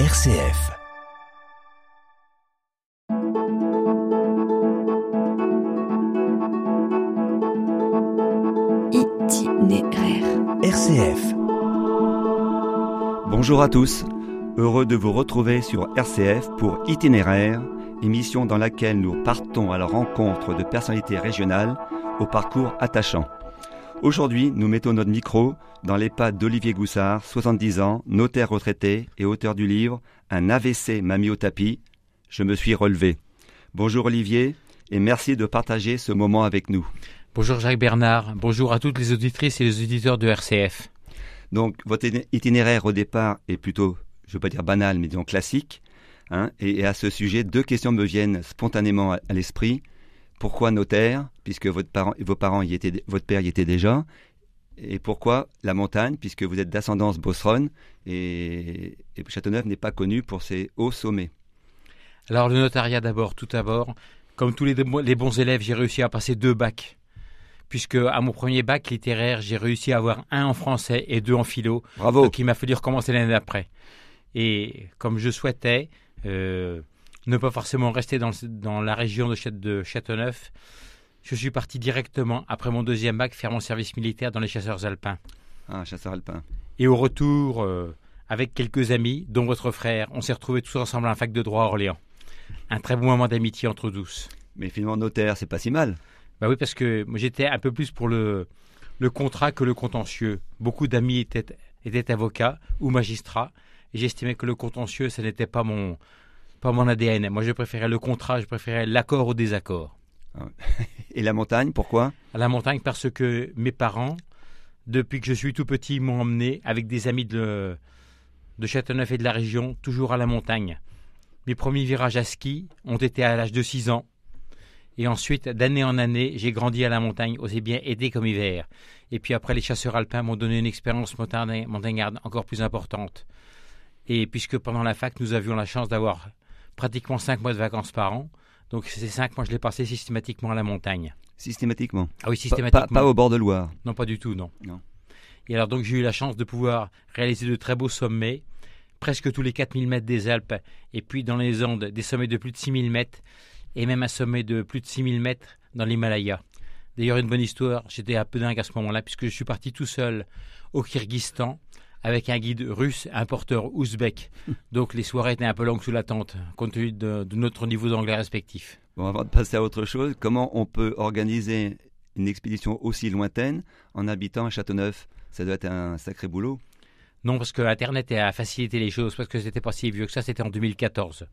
RCF. Itinéraire. RCF. Bonjour à tous, heureux de vous retrouver sur RCF pour Itinéraire, émission dans laquelle nous partons à la rencontre de personnalités régionales au parcours attachant. Aujourd'hui, nous mettons notre micro dans les pas d'Olivier Goussard, 70 ans, notaire retraité et auteur du livre Un AVC m'a mis au tapis, je me suis relevé. Bonjour Olivier et merci de partager ce moment avec nous. Bonjour Jacques Bernard, bonjour à toutes les auditrices et les auditeurs de RCF. Donc votre itinéraire au départ est plutôt, je ne veux pas dire banal, mais disons classique. Hein, et, et, à ce sujet, deux questions me viennent spontanément à, à l'esprit. Pourquoi notaire, puisque votre parent, vos parents y étaient, votre père y était déjà Et pourquoi la montagne, puisque vous êtes d'ascendance bosseronne et, et Châteauneuf n'est pas connu pour ses hauts sommets Alors le notariat d'abord, tout d'abord. Comme tous les, les bons élèves, j'ai réussi à passer deux bacs puisque à mon premier bac littéraire, j'ai réussi à avoir un en français et deux en philo. Bravo. Donc il m'a fallu recommencer l'année d'après. Et comme je souhaitais euh, ne pas forcément rester dans, dans la région de, Châteauneuf, je suis parti directement après mon deuxième bac faire mon service militaire dans les chasseurs alpins. Ah, chasseurs alpins. Et au retour, euh, avec quelques amis, dont votre frère, on s'est retrouvés tous ensemble à un fac de droit à Orléans. Un très bon moment d'amitié entre tous. Mais finalement, notaire, c'est pas si mal. Bah oui, parce que moi j'étais un peu plus pour le, le contrat que le contentieux. Beaucoup d'amis étaient, étaient avocats ou magistrats, et j'estimais que le contentieux, ce n'était pas mon, pas mon ADN. Moi, je préférais le contrat, je préférais l'accord au désaccord. Et la montagne, pourquoi? À la montagne, parce que mes parents, depuis que je suis tout petit, m'ont emmené avec des amis de, de Châteauneuf et de la région, toujours à la montagne. Mes premiers virages à ski ont été à l'âge de 6 ans. Et ensuite, d'année en année, j'ai grandi à la montagne, aussi bien été comme hiver. Et puis après, les chasseurs alpins m'ont donné une expérience montagnarde encore plus importante. Et puisque pendant la fac, nous avions la chance d'avoir pratiquement cinq mois de vacances par an, donc ces cinq mois, je les passais systématiquement à la montagne. Systématiquement Ah oui, systématiquement. Pas, pas, au bord de Loire Non, pas du tout, non. non. Et alors donc j'ai eu la chance de pouvoir réaliser de très beaux sommets, presque tous les 4000 mètres des Alpes, et puis dans les Andes, des sommets de plus de 6000 mètres, et même un sommet de plus de 6000 mètres dans l'Himalaya. D'ailleurs, une bonne histoire, j'étais un peu dingue à ce moment-là, puisque je suis parti tout seul au Kyrgyzstan avec un guide russe, un porteur ouzbek. Donc les soirées étaient un peu longues sous la tente, compte tenu de, de notre niveau d'anglais respectif. Bon, avant de passer à autre chose, comment on peut organiser une expédition aussi lointaine en habitant à Châteauneuf? Ça doit être un sacré boulot. Non, parce que Internet a facilité les choses, parce que c'était pas si vieux que ça, c'était en 2014.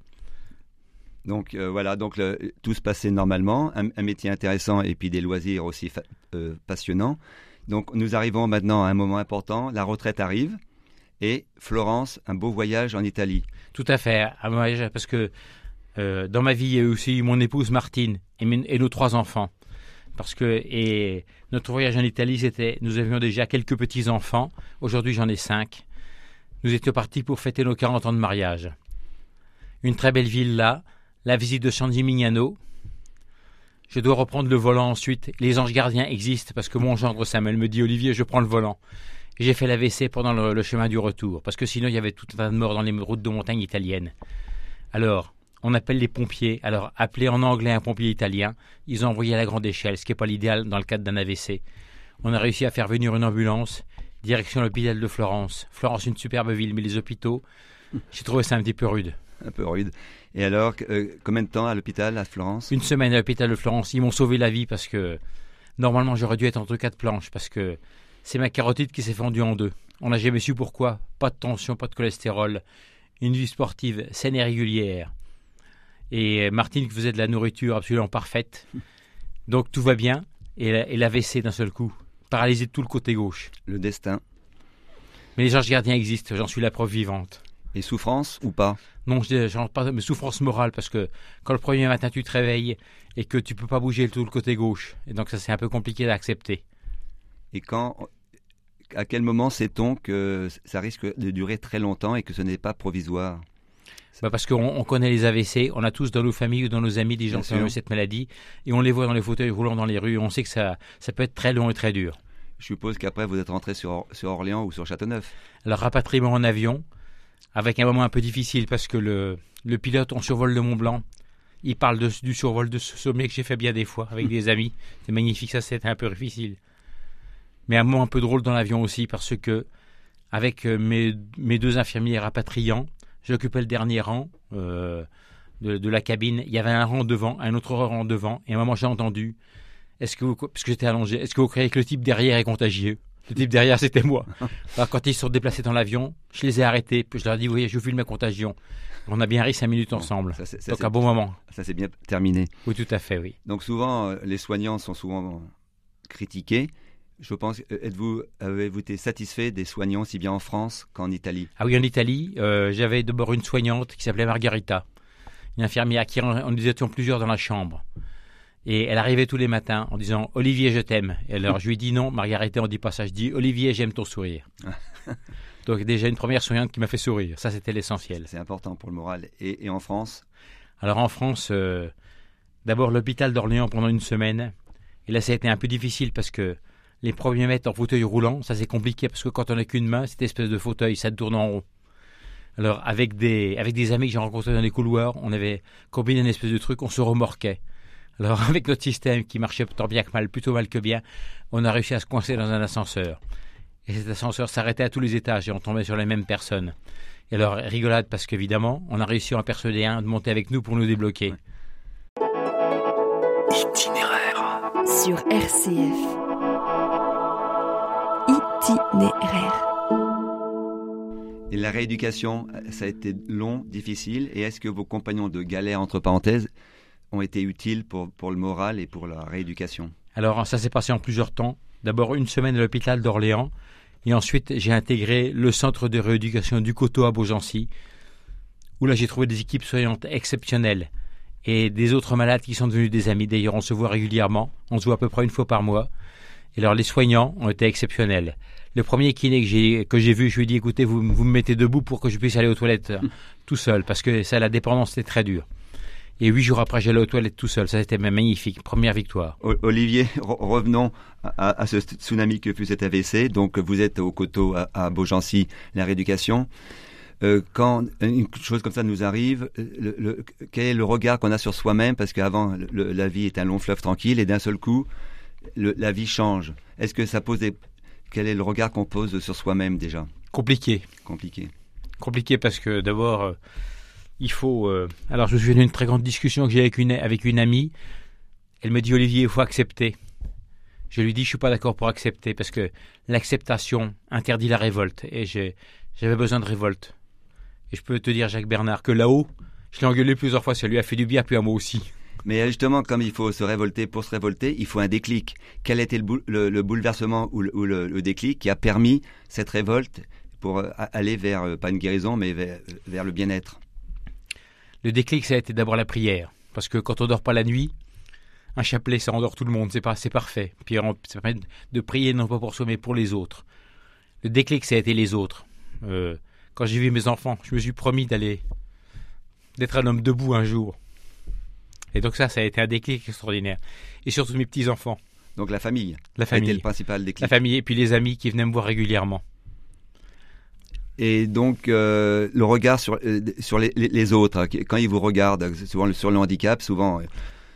Donc euh, voilà, donc le, tout se passait normalement, un, un, métier intéressant et puis des loisirs aussi euh, passionnants. Donc nous arrivons maintenant à un moment important, la retraite arrive et Florence, un beau voyage en Italie. Tout à fait, un voyage parce que euh, dans ma vie il y a aussi mon épouse Martine et, nos trois enfants. Parce que et notre voyage en Italie, c'était, nous avions déjà quelques petits enfants. Aujourd'hui, j'en ai cinq. Nous étions partis pour fêter nos 40 ans de mariage. Une très belle ville là, la visite de San Gimignano. Je dois reprendre le volant ensuite. Les anges gardiens existent parce que mon gendre Samuel me dit Olivier, je prends le volant. J'ai fait l'AVC pendant le, chemin du retour parce que sinon il y avait tout un tas de morts dans les routes de montagne italiennes. Alors, on appelle les pompiers. Alors, appelez en anglais un pompier italien. Ils ont envoyé à la grande échelle, ce qui n'est pas l'idéal dans le cadre d'un AVC. On a réussi à faire venir une ambulance, direction l'hôpital de Florence. Florence, une superbe ville, mais les hôpitaux, j'ai trouvé ça un petit peu rude un peu rude. Et alors, euh, combien de temps à l'hôpital à Florence Une semaine à l'hôpital de Florence. Ils m'ont sauvé la vie parce que normalement j'aurais dû être entre quatre planches parce que c'est ma carotide qui s'est fendue en deux. On n'a jamais su pourquoi. Pas de tension, pas de cholestérol. Une vie sportive saine et régulière. Et Martine qui faisait de la nourriture absolument parfaite. Donc tout va bien. Et l'AVC d'un seul coup. Paralysé de tout le côté gauche. Le destin. Mais les anges gardiens existent, j'en suis la preuve vivante. Et souffrance ou pas? Non, je n'en pas, mais souffrance morale, parce que quand le premier matin tu te réveilles et que tu peux pas bouger tout le côté gauche, et donc ça c'est un peu compliqué d'accepter. Et quand, à quel moment sait-on que ça risque de durer très longtemps et que ce n'est pas provisoire? Bah parce qu'on on connaît les AVC, on a tous dans nos familles ou dans nos amis des gens qui ont eu cette maladie, et on les voit dans les fauteuils roulants dans les rues, on sait que ça, ça peut être très long et très dur. Je suppose qu'après vous êtes rentré sur, sur Orléans ou sur Châteauneuf. Alors rapatriement en avion, avec un moment un peu difficile parce que le, le pilote, on survole le Mont Blanc. Il parle de- du survol de ce sommet que j'ai fait bien des fois avec des amis. C'est magnifique, ça c'était un peu difficile. Mais un moment un peu drôle dans l'avion aussi parce que avec euh, mes, mes deux infirmiers rapatriants, j'occupais le dernier rang euh, de, de la cabine. Il y avait un rang devant, un autre rang devant. Et à un moment j'ai entendu, est-ce que vous, parce que j'étais allongé, est-ce que vous croyez que le type derrière est contagieux? Le type derrière c'était moi. Alors, quand ils se sont déplacés dans l'avion, je les ai arrêtés. Puis je leur ai dit, oui, je filme ma contagion. On a bien ri cinq minutes ensemble. Ça, Donc un bon moment. ça, c'est bien terminé. Oui, tout à fait, oui. Donc souvent, euh, les soignants sont souvent critiqués. Je pense, euh, êtes-vous, avez-vous été satisfait des soignants aussi bien en France qu'en Italie? Ah oui, en Italie, euh, j'avais d'abord une soignante qui s'appelait Margarita, une infirmière qui en- nous étions plusieurs dans la chambre. Et elle arrivait tous les matins en disant Olivier, je t'aime. Et alors je lui dis non, Margarita, on dit pas ça. Je dis Olivier, j'aime ton sourire. Donc déjà une première soignante qui m'a fait sourire. Ça, c'était l'essentiel. C'est important pour le moral. Et, et en France? Alors en France, euh, d'abord l'hôpital d'Orléans pendant une semaine. Et là, ça a été un peu difficile parce que les premiers mètres en fauteuil roulant, ça c'est compliqué parce que quand on n'a qu'une main, cette espèce de fauteuil, ça tourne en rond. Alors avec des, avec des amis que j'ai rencontrés dans les couloirs, on avait combiné une espèce de truc, on se remorquait. Alors avec notre système qui marchait tant bien que mal, plutôt mal que bien, on a réussi à se coincer dans un ascenseur. Et cet ascenseur s'arrêtait à tous les étages et on tombait sur les mêmes personnes. Et alors rigolade parce qu'évidemment, on a réussi à en persuader un de monter avec nous pour nous débloquer. Itinéraire. Sur RCF. Itinéraire. Et la rééducation, ça a été long, difficile. Et est-ce que vos compagnons de galère, entre parenthèses, ont été utiles pour, pour le moral et pour la rééducation Alors, ça s'est passé en plusieurs temps. D'abord, une semaine à l'hôpital d'Orléans. Et ensuite, j'ai intégré le centre de rééducation du Coteau à Beaugency, où là, j'ai trouvé des équipes soignantes exceptionnelles et des autres malades qui sont devenus des amis. D'ailleurs, on se voit régulièrement. On se voit à peu près une fois par mois. Et alors, les soignants ont été exceptionnels. Le premier kiné que j'ai, que j'ai vu, je lui ai dit, écoutez, vous, vous me mettez debout pour que je puisse aller aux toilettes tout seul, parce que ça, la dépendance, c'était très dur. Et huit jours après, j'allais aux toilettes tout seul. Ça, c'était magnifique. Première victoire. Olivier, re- revenons à, à ce tsunami que fut cet AVC. Donc, vous êtes au coteau à, à Beaugency, la rééducation. Euh, quand une chose comme ça nous arrive, le, le- quel est le regard qu'on a sur soi-même? Parce qu'avant, la vie est un long fleuve tranquille et d'un seul coup, le- la vie change. Est-ce que ça pose des... Quel est le regard qu'on pose sur soi-même déjà? Compliqué. Compliqué. compliqué parce que d'abord, euh, il faut. euh, alors, je me souviens d'une très grande discussion que j'ai avec une, avec une amie. Elle me dit Olivier, il faut accepter. Je lui dis Je suis pas d'accord pour accepter parce que l'acceptation interdit la révolte et j'avais besoin de révolte. Et je peux te dire, Jacques Bernard, que là-haut, je l'ai engueulé plusieurs fois. Ça lui a fait du bien, puis à moi aussi. Mais justement, comme il faut se révolter pour se révolter, il faut un déclic. Quel était le, le- le bouleversement ou, le, déclic qui a permis cette révolte pour euh, aller vers, euh, pas une guérison, mais vers le bien-être? Le déclic, ça a été d'abord la prière. Parce que quand on dort pas la nuit, un chapelet, ça endort tout le monde. C'est pas, c'est parfait. Puis on, ça permet de prier non pas pour soi, mais pour les autres. Le déclic, ça a été les autres. Euh, quand j'ai vu mes enfants, je me suis promis d'aller, d'être un homme debout un jour. Et donc ça, ça a été un déclic extraordinaire. Et surtout mes petits enfants, Donc la famille la a été le famille, principal déclic. la famille, et puis les amis qui venaient me voir régulièrement. Et donc euh, le regard sur, euh, sur les, les- les autres, hein, quand ils vous regardent, souvent le- sur le handicap, souvent euh,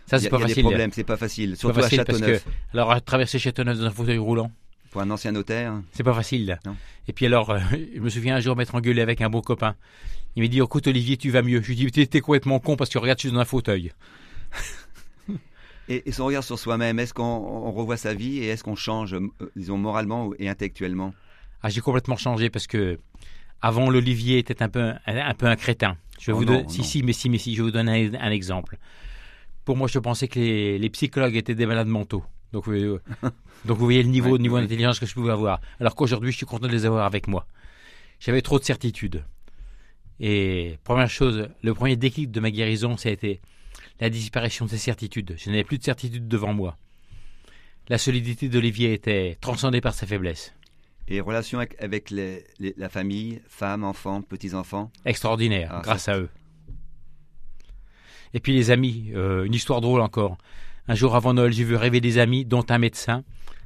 Ça, c'est pas y a des problèmes, c'est pas facile. Pas Surtout facile à parce que, Châteauneuf, alors, à traverser Châteauneuf dans un fauteuil roulant, pour un ancien notaire. C'est pas facile. là. Non. Et puis alors, euh, je me souviens un jour m'être engueulé avec un bon copain. Il m'a dit, écoute Olivier, tu vas mieux. Je lui ai dit, t'es- complètement con parce que regarde, je suis dans un fauteuil. Et, et son regard sur soi-même, est-ce qu'on on revoit sa vie et est-ce qu'on change, euh, disons, moralement et intellectuellement? Ah, j'ai complètement changé parce que avant l'Olivier était un peu un, un peu un crétin. Je vais Oh vous non, si si mais si mais si, je vais vous donner un, un exemple. Pour moi, je pensais que les, les psychologues étaient des malades mentaux. Donc, euh, donc vous voyez le niveau, Ouais, le niveau ouais. d'intelligence que je pouvais avoir. Alors qu'aujourd'hui, je suis content de les avoir avec moi. J'avais trop de certitudes. Et première chose, le premier déclic de ma guérison, ça a été la disparition de ces certitudes. Je n'avais plus de certitudes devant moi. La solidité d'Olivier était transcendée par sa faiblesse. Et relation avec, avec les- les- la famille, femmes, enfants, petits-enfants Extraordinaire, Ah, grâce à eux. Et puis les amis, euh, une histoire drôle encore. Un jour avant Noël, j'ai vu rêver des amis, dont un médecin,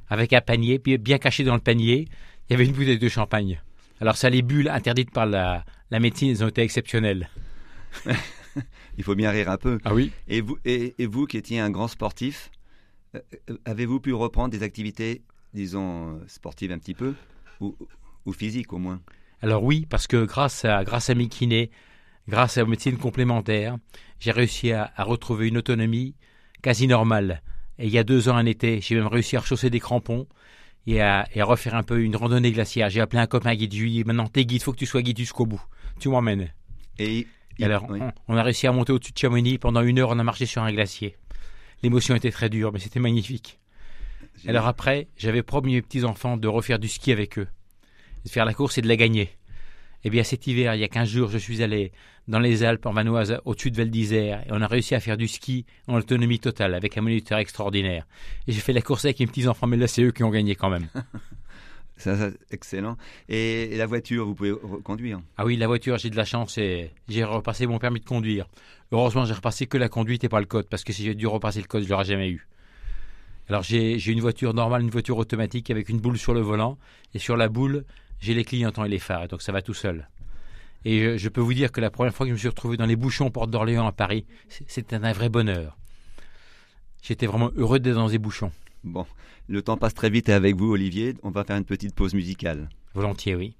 avec un panier, puis bien caché dans le panier, il y avait une bouteille de champagne. Alors ça, les bulles interdites par la, la médecine, ils ont été exceptionnels. Il faut bien rire un peu. Ah oui Et vous, et, et vous qui étiez un grand sportif, euh, euh, avez-vous pu reprendre des activités, disons, euh, sportives un petit peu ou, ou physiques au moins Alors oui, parce que grâce à, grâce à mes kinés, grâce à médecine complémentaire, j'ai réussi à, à retrouver une autonomie quasi normale. Et il y a deux ans, un été, j'ai même réussi à rechausser des crampons et à, et à refaire un peu une randonnée glaciaire. J'ai appelé un copain guide, je lui ai dit, maintenant t'es guide, faut que tu sois guide jusqu'au bout. Tu m'emmènes. Et, Et alors, oui. on, on a réussi à monter au-dessus de Chamonix. Pendant une heure, on a marché sur un glacier. L'émotion était très dure, mais c'était magnifique. Alors après, j'avais promis mes petits-enfants de refaire du ski avec eux, de faire la course et de la gagner. Eh bien, cet hiver, il y a 15 jours, je suis allé dans les Alpes, en Vanoise, au-dessus de Val d'Isère, et on a réussi à faire du ski en autonomie totale, avec un moniteur extraordinaire. Et j'ai fait la course avec mes petits-enfants, mais là, c'est eux qui ont gagné quand même. Ça, ça, excellent. Et, et la voiture, vous pouvez re- conduire Ah oui, la voiture, j'ai de la chance et j'ai repassé mon permis de conduire. Heureusement, j'ai repassé que la conduite et pas le code, parce que si j'ai dû repasser le code, je l'aurais jamais eu. Alors j'ai j'ai une voiture normale, une voiture automatique avec une boule sur le volant, et sur la boule, j'ai les clignotants et les phares, et donc ça va tout seul. Et je, je peux vous dire que la première fois que je me suis retrouvé dans les bouchons Porte d'Orléans à Paris, c'était un vrai bonheur. J'étais vraiment heureux d'être dans ces bouchons. Bon, le temps passe très vite et avec vous, Olivier, on va faire une petite pause musicale. Volontiers, oui.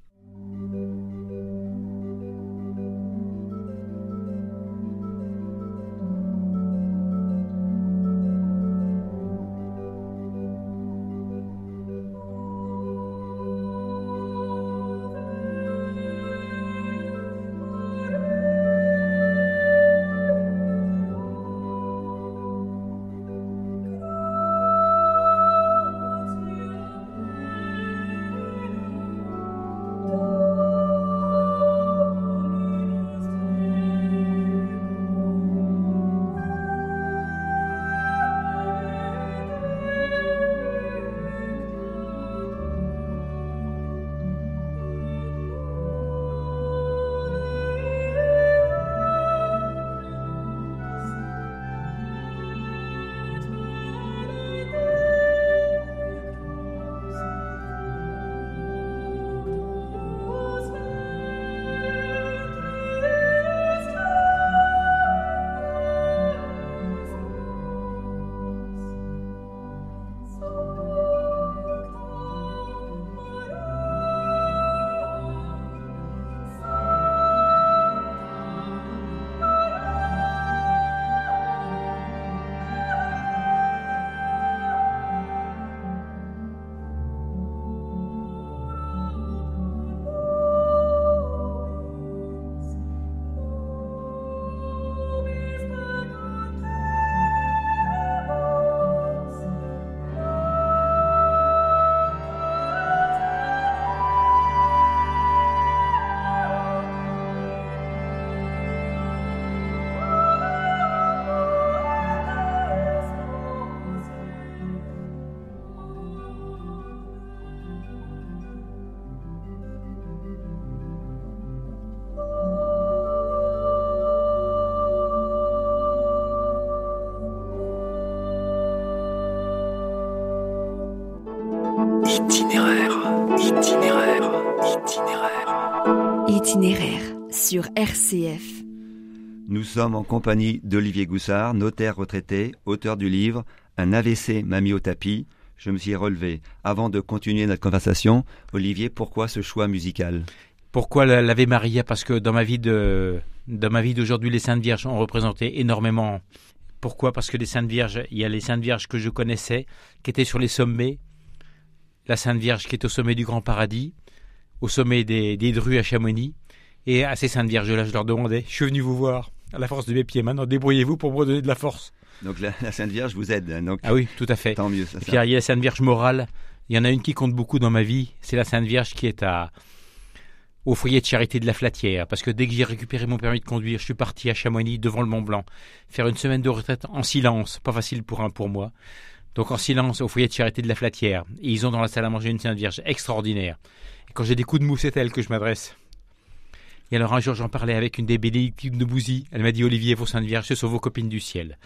Itinéraire, itinéraire, itinéraire. Itinéraire sur RCF. Nous sommes en compagnie d'Olivier Goussard, notaire retraité, auteur du livre Un AVC m'a mis au tapis. Je me suis relevé. Avant de continuer notre conversation, Olivier, pourquoi ce choix musical? Pourquoi la- l'Ave Maria? Parce que dans ma vie de dans ma vie d'aujourd'hui, les Saintes Vierges ont représenté énormément. Pourquoi? Parce que les Saintes Vierges, il y a les Saintes Vierges que je connaissais, qui étaient sur les sommets. La Sainte Vierge qui est au sommet du Grand Paradis, au sommet des, des Drues à Chamonix. Et à ces Saintes Vierges-là, je leur demandais, je suis venu vous voir, à la force de mes pieds, maintenant débrouillez-vous pour me donner de la force. Donc la, la Sainte Vierge vous aide. hein, Donc Ah oui, tout à fait. tant mieux. Ça, Et ça. puis il y a la Sainte Vierge morale. Il y en a une qui compte beaucoup dans ma vie. C'est la Sainte Vierge qui est à au foyer de charité de la Flatière. Parce que dès que j'ai récupéré mon permis de conduire, je suis parti à Chamonix devant le Mont Blanc faire une semaine de retraite en silence. Pas facile pour un pour moi. Donc en silence au foyer de charité de la Flatière. Et ils ont dans la salle à manger une Sainte Vierge extraordinaire. Et quand j'ai des coups de mou, c'est elle que je m'adresse. Et alors un jour, j'en parlais avec une des bénédictines de Bouzy. Elle m'a dit Olivier, vos saintes vierges, ce sont vos copines du ciel.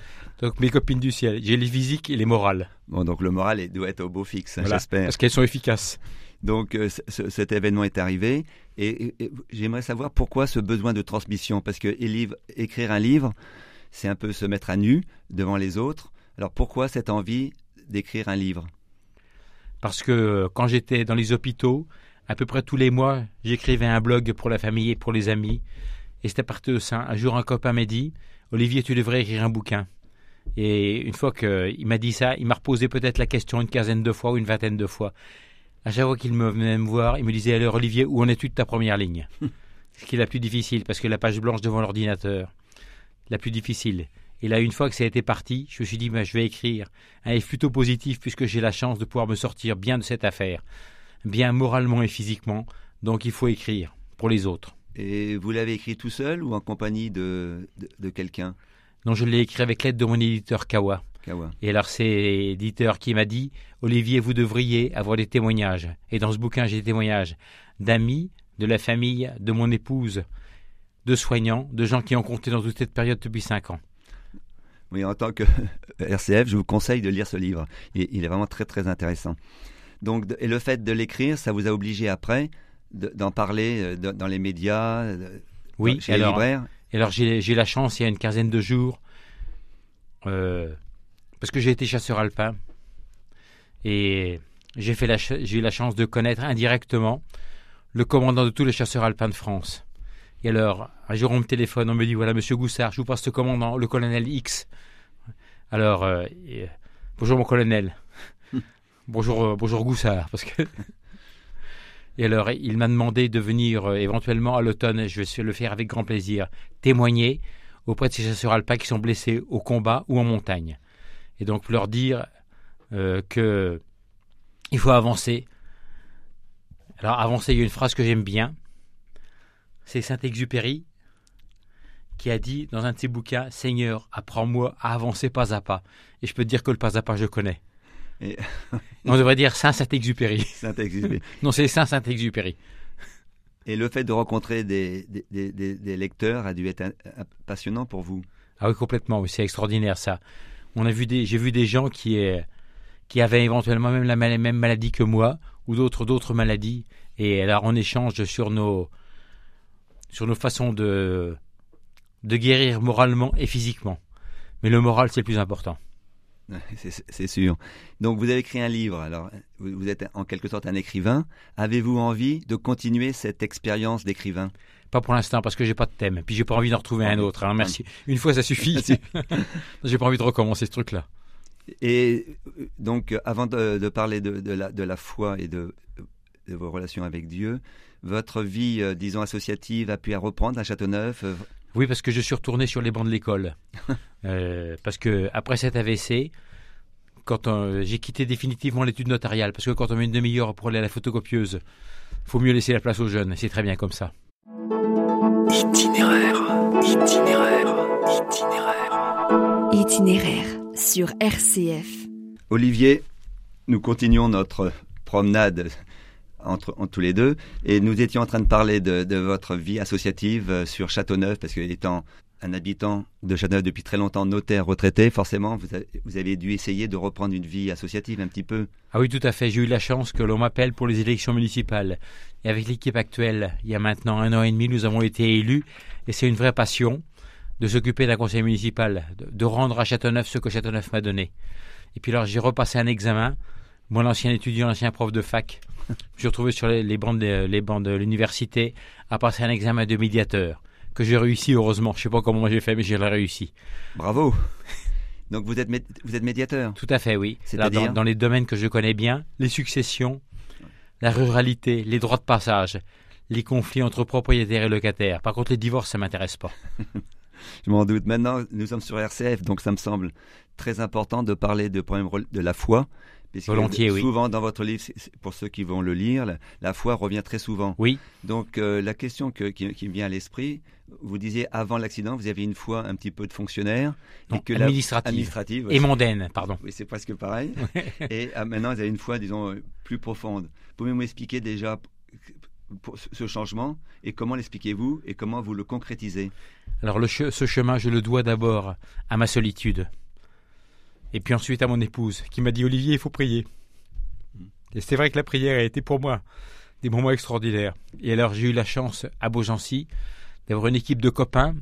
Donc mes copines du ciel, j'ai les physiques et les morales. Bon, donc le moral doit être au beau fixe, hein, j'espère. Parce qu'elles sont efficaces. Donc euh, ce- cet événement est arrivé et, et- et j'aimerais savoir pourquoi ce besoin de transmission parce que écrire un livre, c'est un peu se mettre à nu devant les autres. Alors pourquoi cette envie d'écrire un livre? Parce que euh, quand j'étais dans les hôpitaux, à peu près tous les mois, j'écrivais un blog pour la famille et pour les amis. Et c'était parti de ça. Un jour, un copain m'a dit Olivier, tu devrais écrire un bouquin. Et une fois qu'il m'a dit ça, il m'a reposé peut-être la question une quinzaine de fois ou une vingtaine de fois. À chaque fois qu'il me venait me voir, il me disait Alors, Olivier, où en es-tu de ta première ligne? Ce qui est la plus difficile, parce que la page blanche devant l'ordinateur, la plus difficile. Et là, une fois que ça a été parti, je me suis dit bah, Je vais écrire un livre plutôt positif, puisque j'ai la chance de pouvoir me sortir bien de cette affaire bien moralement et physiquement, donc il faut écrire pour les autres. Et vous l'avez écrit tout seul ou en compagnie de, de, de quelqu'un? Donc je l'ai écrit avec l'aide de mon éditeur Kawa. Kawa. Et alors c'est l'éditeur qui m'a dit, Olivier, vous devriez avoir des témoignages. Et dans ce bouquin, j'ai des témoignages d'amis, de la famille, de mon épouse, de soignants, de gens qui ont compté dans toute cette période depuis cinq ans. Oui, en tant que RCF, je vous conseille de lire ce livre. Il, il est vraiment très très intéressant. Donc, et le fait de l'écrire, ça vous a obligé après de- d'en parler euh, de- dans les médias, euh, Oui, chez alors, les libraires? Et alors j'ai j'ai la chance, il y a une quinzaine de jours, euh, parce que j'ai été chasseur alpin, et j'ai eu la chance de connaître indirectement le commandant de tous les chasseurs alpins de France. Et alors, un jour on me téléphone, on me dit voilà Monsieur Goussard, je vous passe le commandant, le colonel X. Alors, euh, et, euh, bonjour mon colonel. bonjour, euh, bonjour Goussard, parce que. Et alors, il m'a demandé de venir euh, éventuellement à l'automne, je vais le faire avec grand plaisir, témoigner auprès de ces chasseurs alpins qui sont blessés au combat ou en montagne. Et donc leur dire que il faut avancer. Alors avancer, il y a une phrase que j'aime bien. C'est Saint-Exupéry qui a dit dans un de ses bouquins Seigneur, apprends-moi à avancer pas à pas. Et je peux te dire que le pas à pas, je connais. Et- On devrait dire Saint Saint-Exupéry. Saint-Exupéry. Non, c'est Saint Saint-Exupéry. Et le fait de rencontrer des, des, des- des- des lecteurs a dû être passionnant pour vous. Ah oui, complètement. Oui, c'est extraordinaire ça. On a vu des, j'ai vu des gens qui, qui avaient éventuellement même la même maladie que moi ou d'autres d'autres maladies. Et alors on échange sur nos sur nos façons de de guérir moralement et physiquement. Mais le moral c'est le plus important. C'est sûr. Donc vous avez écrit un livre, alors vous êtes en quelque sorte un écrivain. Avez-vous envie de continuer cette expérience d'écrivain? Pas pour l'instant parce que j'ai pas de thème. Puis j'ai pas envie d'en retrouver un autre. hein. Merci. Une fois ça suffit. j'ai pas envie de recommencer ce truc là. Et euh, donc, euh, avant de, de parler de, de la, de la foi et de, de vos relations avec Dieu, votre vie, euh, disons, associative a pu à reprendre à Châteauneuf. euh, Oui, parce que je suis retourné sur les bancs de l'école. Euh, parce que après cet AVC, quand on- j'ai quitté définitivement l'étude notariale, parce que quand on met une demi-heure pour aller à la photocopieuse, faut mieux laisser la place aux jeunes. C'est très bien comme ça. Itinéraire, itinéraire, itinéraire. Itinéraire sur RCF. Olivier, nous continuons notre promenade entre, entre tous les deux et nous étions en train de parler de, votre vie associative euh, sur Châteauneuf parce que étant un habitant de Châteauneuf depuis très longtemps, notaire retraité, forcément vous avez, vous avez dû essayer de reprendre une vie associative un petit peu. Ah oui, tout à fait. J'ai eu la chance que l'on m'appelle pour les élections municipales. Et avec l'équipe actuelle, il y a maintenant un an et demi, nous avons été élus. Et c'est une vraie passion de s'occuper d'un conseil municipal, de, de rendre à Châteauneuf ce que Châteauneuf m'a donné. Et puis alors, j'ai repassé un examen. Moi, l'ancien étudiant, l'ancien prof de fac, je me suis retrouvé sur les, les bancs de, les bancs de l'université à passer un examen de médiateur que j'ai réussi, heureusement. Je sais pas comment j'ai fait, mais j'ai réussi. Bravo Donc vous êtes, mé- vous êtes médiateur Tout à fait, oui. Là, C'est-à-dire dans, dans les domaines que je connais bien, les successions, la ruralité, les droits de passage, les conflits entre propriétaires et locataires. Par contre, les divorces, ça m'intéresse pas. Je m'en doute. Maintenant, nous sommes sur RCF, donc ça me semble très important de parler de, problème de la foi. Puisque Volontiers, oui. Souvent dans votre livre, pour ceux qui vont le lire, la, la foi revient très souvent. Oui, Donc euh, la question que- qui, qui me vient à l'esprit, vous disiez avant l'accident, vous aviez une foi un petit peu de fonctionnaire. non, et que la- administrative. Et mondaine, pardon. Oui, c'est presque pareil. et ah, maintenant, vous avez une foi, disons, plus profonde. Pouvez-vous m'expliquer déjà pour ce changement et comment l'expliquez-vous et comment vous le concrétisez? Alors le ce chemin, je le dois d'abord à ma solitude. Et puis ensuite à mon épouse qui m'a dit Olivier, il faut prier. Et c'est vrai que la prière a été pour moi des moments extraordinaires. Et alors j'ai eu la chance à Beaugency d'avoir une équipe de copains.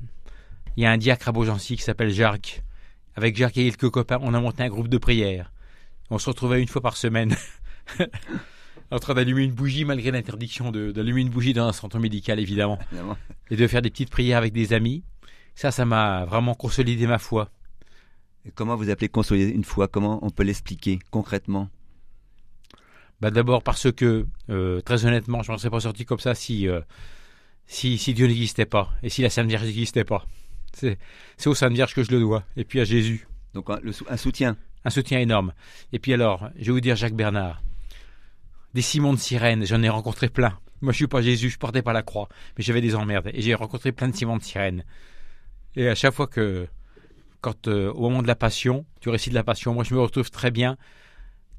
Il y a un diacre à Beaugency qui s'appelle Jacques. Avec Jacques et quelques copains, on a monté un groupe de prière. On se retrouvait une fois par semaine en train d'allumer une bougie malgré l'interdiction d'allumer une bougie dans un centre médical évidemment, et de faire des petites prières avec des amis. Ça, ça m'a vraiment consolidé ma foi. Et comment vous appelez consolider une foi? Comment on peut l'expliquer concrètement? Bah D'abord parce que, euh, très honnêtement, je n'en serais pas sorti comme ça si, euh, si, si, Dieu n'existait pas et si la Sainte Vierge n'existait pas. C'est aux Sainte Vierge que je le dois et puis à Jésus. Donc un, un soutien? Un soutien énorme. Et puis alors, je vais vous dire Jacques Bernard des Simons de sirène, j'en ai rencontré plein. Moi, je suis pas Jésus, je portais pas la croix, mais j'avais des emmerdes et j'ai rencontré plein de Simons de sirène. Et à chaque fois que, quand euh, au moment de la passion, tu récites la passion, moi je me retrouve très bien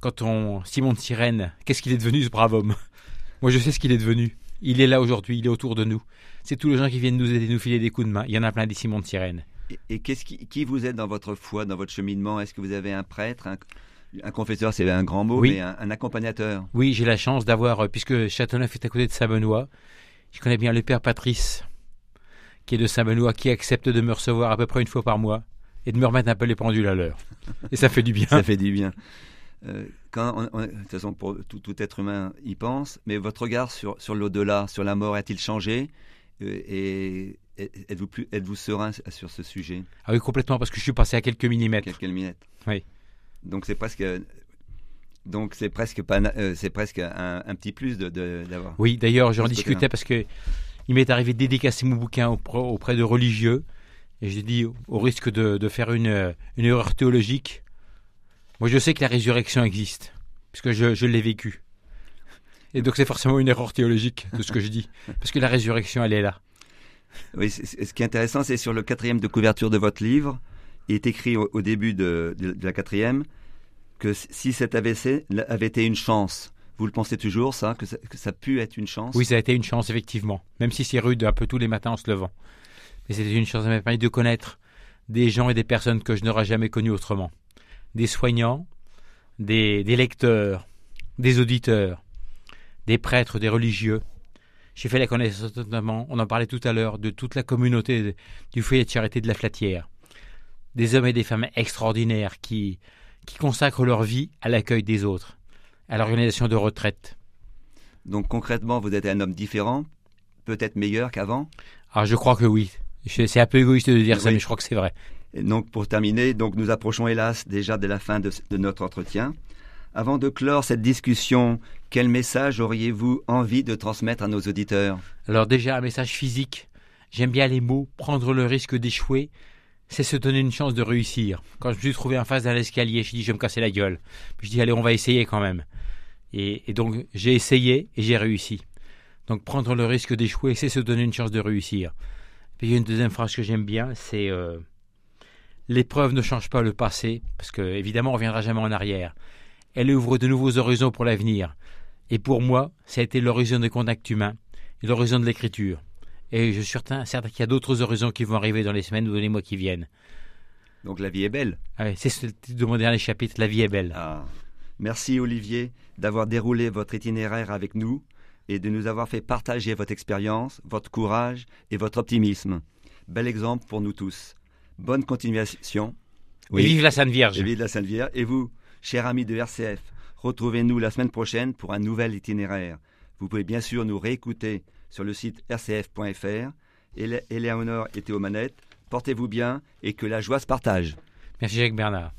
quand on Simon de sirène, qu'est-ce qu'il est devenu ce brave homme? Moi, je sais ce qu'il est devenu. Il est là aujourd'hui, il est autour de nous. C'est tous les gens qui viennent nous aider, nous filer des coups de main. Il y en a plein des Simons de sirène. Et, qu'est-ce qui, qui, vous aide dans votre foi, dans votre cheminement? Est-ce que vous avez un prêtre, un confesseur, c'est un grand mot, mais un, accompagnateur? Oui, j'ai la chance d'avoir, euh, puisque Châteauneuf est à côté de Saint-Benoît, je connais bien le père Patrice, qui est de Saint-Benoît, qui accepte de me recevoir à peu près une fois par mois et de me remettre un peu les pendules à l'heure. Et ça fait du bien. ça fait du bien. Euh, quand de toute façon, pour tout, être humain y pense, mais votre regard sur, sur l'au-delà, sur la mort, a-t-il changé? Euh, Et êtes-vous, plus, êtes-vous serein sur ce sujet? Ah oui, complètement, parce que je suis passé à quelques millimètres. Quelques millimètres. Oui. Donc c'est presque donc c'est presque pas euh, c'est presque un, petit plus de, d'avoir. Oui, d'ailleurs j'en discutais parce que il m'est arrivé de dédicacer mon bouquin auprès, de religieux et j'ai dit au risque de, faire une, une, erreur théologique. Moi je sais que la résurrection existe puisque je, je l'ai vécu. Et donc c'est forcément une erreur théologique de ce que je dis parce que la résurrection elle est là. Oui, ce qui est intéressant c'est sur le quatrième de couverture de votre livre il est écrit au, début de, la quatrième que si cet AVC avait été une chance, vous le pensez toujours, ça que, ça que, ça, a pu être une chance? Oui, ça a été une chance, effectivement. Même si c'est rude un peu tous les matins en se levant. Mais c'était une chance, ça m'a permis de connaître des gens et des personnes que je n'aurais jamais connues autrement. Des soignants, des, des lecteurs, des auditeurs, des prêtres, des religieux. J'ai fait la connaissance notamment, on en parlait tout à l'heure, de toute la communauté du foyer de charité de la Flatière des hommes et des femmes extraordinaires qui, qui consacrent leur vie à l'accueil des autres, à l'organisation de retraite. Donc concrètement, vous êtes un homme différent, peut-être meilleur qu'avant? Ah, je crois que oui. C'est un peu égoïste de dire ça, mais je crois que c'est vrai. Et donc pour terminer, donc nous approchons hélas déjà de la fin de, de notre entretien. Avant de clore cette discussion, quel message auriez-vous envie de transmettre à nos auditeurs? Alors déjà un message physique. J'aime bien les mots, prendre le risque d'échouer, c'est se donner une chance de réussir. Quand je me suis trouvé en face d'un escalier, je dit je vais me casser la gueule. Puis je dis allez, on va essayer quand même. Et, donc j'ai essayé et j'ai réussi. Donc prendre le risque d'échouer, c'est se donner une chance de réussir. Puis il y a une deuxième phrase que j'aime bien, c'est euh, l'épreuve ne change pas le passé, parce que évidemment on reviendra jamais en arrière. Elle ouvre de nouveaux horizons pour l'avenir. Et pour moi, ça a été l'horizon des contacts humains et l'horizon de l'écriture. Et je suis certain, qu'il y a d'autres horizons qui vont arriver dans les semaines ou dans les mois qui viennent. Donc la vie est belle. Ah c'est ce titre de mon dernier chapitre, La vie est belle. Ah. Merci Olivier d'avoir déroulé votre itinéraire avec nous et de nous avoir fait partager votre expérience, votre courage et votre optimisme. Bel exemple pour nous tous. Bonne continuation. Oui. Et vive la Sainte Vierge. Et vive la Sainte Vierge. Et vous, chers amis de RCF, retrouvez-nous la semaine prochaine pour un nouvel itinéraire. Vous pouvez bien sûr nous réécouter sur le site rcf.fr. Éléonore était aux manettes. Portez-vous bien et que la joie se partage. Merci Jacques Bernard.